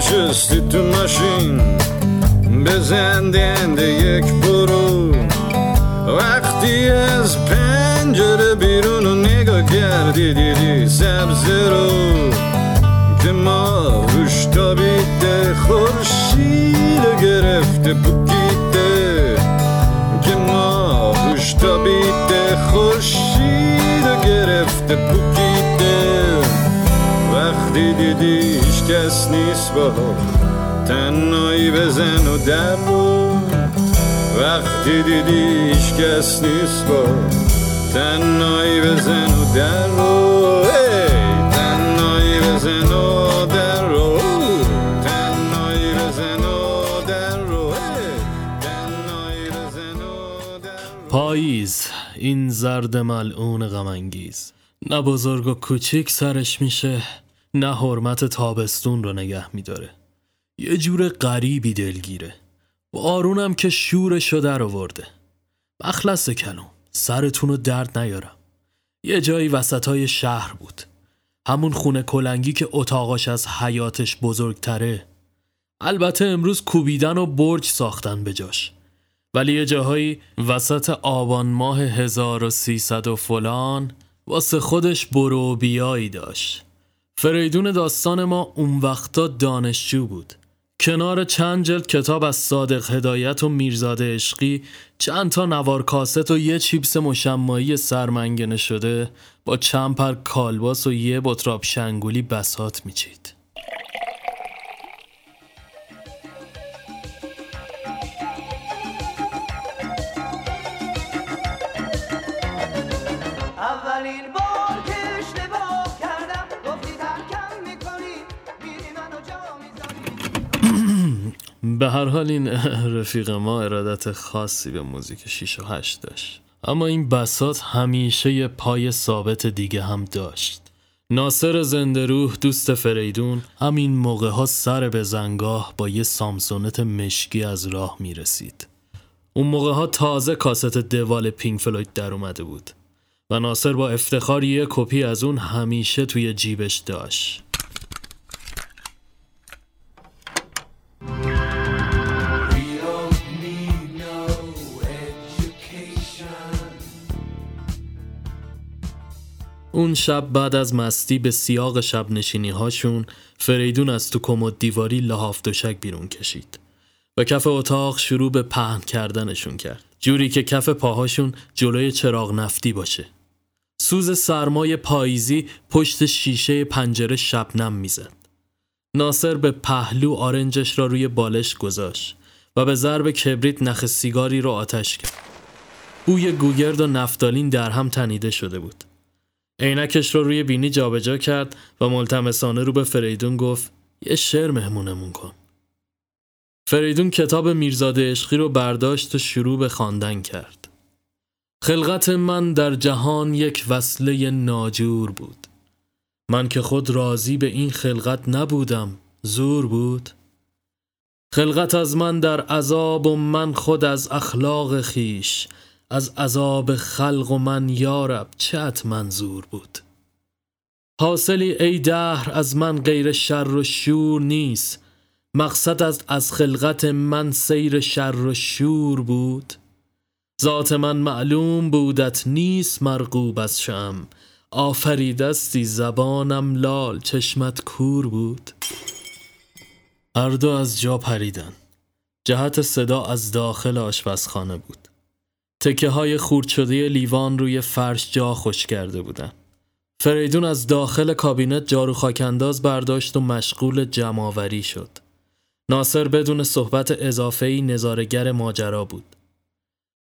نشستی تو ماشین بزن دنده یک برو وقتی از پنجره بیرون رو نگاه کردی دیدی سبز رو که ما روش تابیده خورشید گرفته پوکیده که ما روش تابیده خورشید گرفته پوکیده وقتی دیدیش کس نیست با تنهایی بزن و در رو وقتی دیدیش کس نیست با تنهایی بزن و در رو بزن و بزن و پاییز این زرد ملعون غمانگیز. نه بزرگ و کوچیک سرش میشه. نه حرمت تابستون رو نگه میداره. یه جور غریبی دلگیره. بارونم که شورشو در آورده. مخلص کلوم سرتون رو درد نیارم. یه جایی وسطای شهر بود. همون خونه کلنگی که اتاقاش از حیاتش بزرگتره. البته امروز کوبیدن و برج ساختن به جاش. ولی یه جاهایی وسط آبان ماه 1300 و فلان واسه خودش برو و بیایی داشت. فریدون داستان ما اون وقتا دانشجو بود. کنار چند جلد کتاب از صادق هدایت و میرزاده عشقی چند تا نوار کاست و یه چیپس مشمایی سرمنگنه شده با چند پر کالباس و یه بطراب شنگولی بسات میچید. به هر حال این رفیق ما ارادت خاصی به موزیک 6 و 8 داشت اما این بسات همیشه یه پای ثابت دیگه هم داشت ناصر زنده روح دوست فریدون همین موقع ها سر به زنگاه با یه سامسونت مشکی از راه می رسید. اون موقع ها تازه کاست دوال پینک فلوید در اومده بود و ناصر با افتخار یه کپی از اون همیشه توی جیبش داشت. اون شب بعد از مستی به سیاق شب نشینی هاشون فریدون از تو کمد دیواری لحاف دوشک بیرون کشید و کف اتاق شروع به پهن کردنشون کرد. جوری که کف پاهاشون جلوی چراغ نفتی باشه. سوز سرمای پاییزی پشت شیشه پنجره شبنم می‌زد. ناصر به پهلو آرنجش را روی بالش گذاشت و به ضرب کبریت نخ سیگاری رو آتش کرد. بوی گوگرد و نفتالین در هم تنیده شده بود. عینکش رو روی بینی جابجا کرد و ملتمسانه رو به فریدون گفت یه شعر مهمونمون کن. فریدون کتاب میرزاده عشقی رو برداشت و شروع به خواندن کرد. خلقت من در جهان یک وصله ناجور بود. من که خود راضی به این خلقت نبودم زور بود. خلقت از من در عذاب و من خود از اخلاق خیش از عذاب خلق و من یارب چت منظور بود؟ حاصلی ای دهر از من غیر شر و شور نیست مقصد از از خلقت من سیر شر و شور بود. ذات من معلوم بودت نیست مرغوب از شم آفریدستی زبانم لال چشمت کور بود. هر دو از جا پریدن جهت صدا از داخل آشپزخانه بود. تکه های خورد شده لیوان روی فرش جا خوش کرده بودن. فریدون از داخل کابینت جارو خاکنداز برداشت و مشغول جمعآوری شد. ناصر بدون صحبت اضافه‌ای نظارگر ماجرا بود.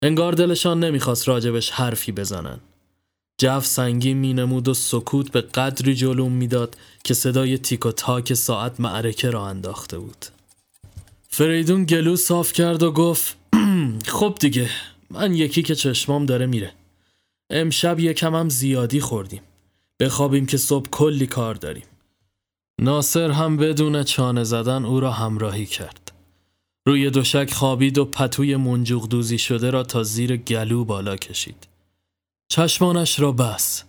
انگار دلشان نمی‌خواست راجبش حرفی بزنن. جف سنگین مینمود و سکوت به قدری جلوم می‌داد که صدای تیک و تاک ساعت معرکه را انداخته بود. فریدون گلو صاف کرد و گفت خب دیگه من یکی که چشمام داره میره. امشب یکم هم زیادی خوردیم. بخوابیم که صبح کلی کار داریم. ناصر هم بدون چانه زدن او را همراهی کرد. روی دوشک خوابید و پتوی منجوق دوزی شده را تا زیر گلو بالا کشید. چشمانش را بس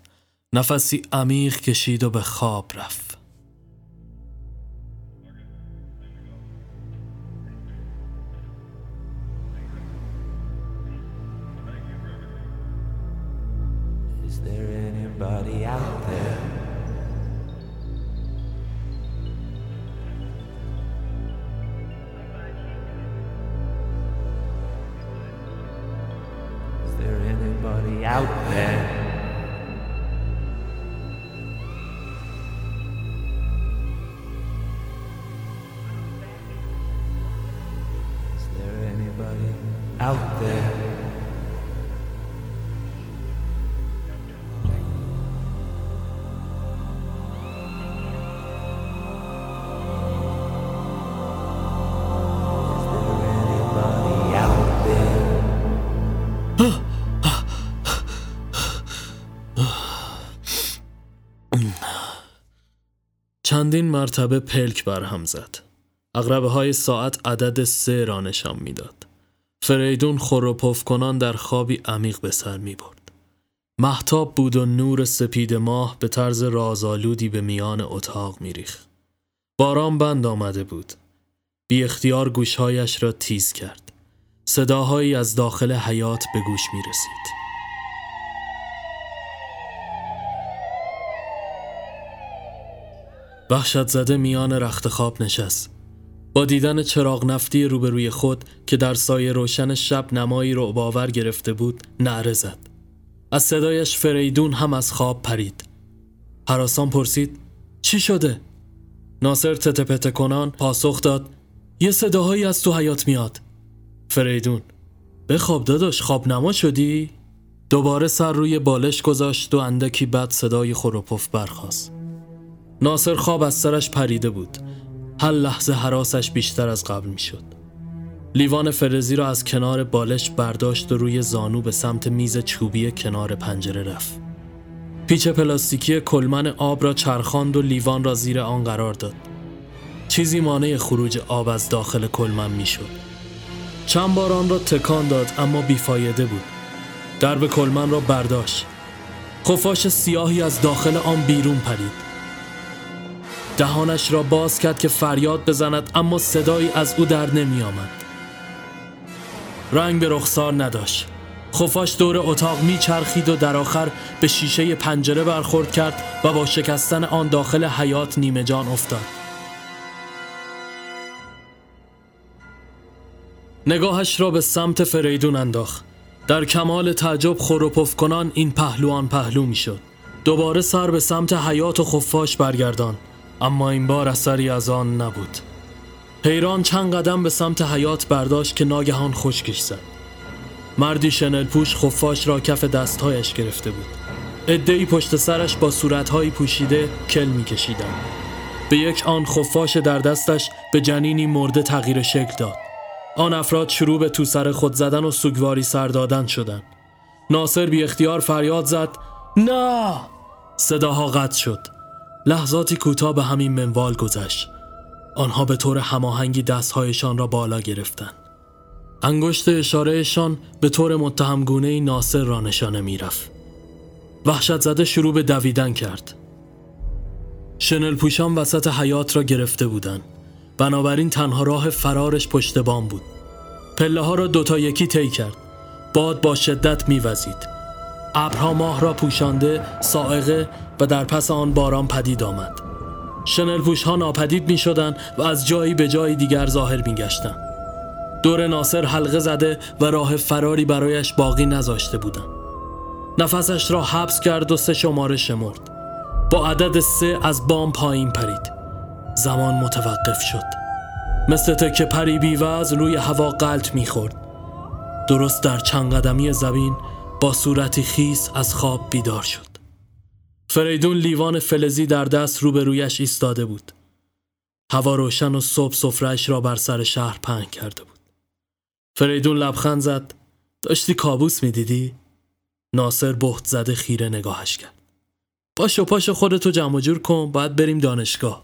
نفسی عمیق کشید و به خواب رفت. There anybody out there? Is there anybody out there? Is there anybody out there? چندین مرتبه پلک برهم زد. اغربه های ساعت عدد سه را نشان می‌داد. فریدون خور و پف کنان در خوابی عمیق به سر می برد. محتاب بود و نور سپید ماه به طرز رازآلودی به میان اتاق میریخ. باران بند آمده بود. بی اختیار گوشهایش را تیز کرد. صداهایی از داخل حیات به گوش می رسید. وحشت زده میان رخت خواب نشست. با دیدن چراغ نفتی روبروی خود که در سایه روشن شب نمایی رو باور گرفته بود نعره زد. از صدایش فریدون هم از خواب پرید. حراسان پرسید چی شده؟ ناصر تتپته کنان پاسخ داد یه صداهایی از تو حیات میاد. فریدون بخواب داداش خواب نما شدی؟ دوباره سر روی بالش گذاشت و اندکی بعد صدای خروپف برخاست. ناصر خواب از سرش پریده بود. هر لحظه حراسش بیشتر از قبل می‌شد. لیوان فلزی را از کنار بالش برداشت و روی زانو به سمت میز چوبی کنار پنجره رفت. پیچ پلاستیکی کلمن آب را چرخاند و لیوان را زیر آن قرار داد. چیزی مانع خروج آب از داخل کلمن می‌شد. چند بار آن را تکان داد اما بیفایده بود. درب کلمن را برداشت. خفاش سیاهی از داخل آن بیرون پرید. دهانش را باز کرد که فریاد بزند اما صدایی از او در نمی آمد. رنگ به رخسار نداشت. خفاش دور اتاق میچرخید و در آخر به شیشه پنجره برخورد کرد و با شکستن آن داخل حیات نیمه جان افتاد. نگاهش را به سمت فریدون انداخت. در کمال تعجب خروپف کنان این پهلوان پهلو می‌شد. دوباره سر به سمت حیات و خفاش برگردان اما این بار اثری از آن نبود. حیران چند قدم به سمت حیات برداشت که ناگهان خشکش زد. مردی شنل پوش خفاش را کف دستهایش گرفته بود. ادهی پشت سرش با صورتهایی پوشیده کل میکشیدند. به یک آن خفاش در دستش به جنینی مرده تغییر شکل داد. آن افراد شروع به تو سر خود زدن و سوگواری سر دادن شدند. ناصر بی اختیار فریاد زد نه صداها قطع شد لحظاتی کوتاه به همین منوال گذشت. آنها به طور هماهنگی دستهایشان را بالا گرفتند. انگشت اشارهشان به طور متهمگونه ناصر را نشانه می‌رفت. وحشت زده شروع به دویدن کرد. شنل پوشان وسط حیات را گرفته بودند. بنابراین تنها راه فرارش پشت بام بود. پله ها را دوتا یکی طی کرد. باد با شدت میوزید. ابرها ماه را پوشانده سائقه و در پس آن باران پدید آمد. شنل پوش ها ناپدید می شدن و از جایی به جای دیگر ظاهر می گشتن. دور ناصر حلقه زده و راه فراری برایش باقی نذاشته بودن نفسش را حبس کرد و سه شماره شمرد. با عدد سه از بام پایین پرید. زمان متوقف شد. مثل تکه پری بیوز روی هوا قلط می‌خورد. درست در چند قدمی زمین با صورتی خیس از خواب بیدار شد. فریدون لیوان فلزی در دست روبرویش ایستاده بود. هوا روشن و صبح سفرهش را بر سر شهر پهن کرده بود. فریدون لبخند زد. داشتی کابوس می‌دیدی؟ ناصر بهت زده خیره نگاهش کرد. پاشو پاشو خودتو جمع جور کن باید بریم دانشگاه.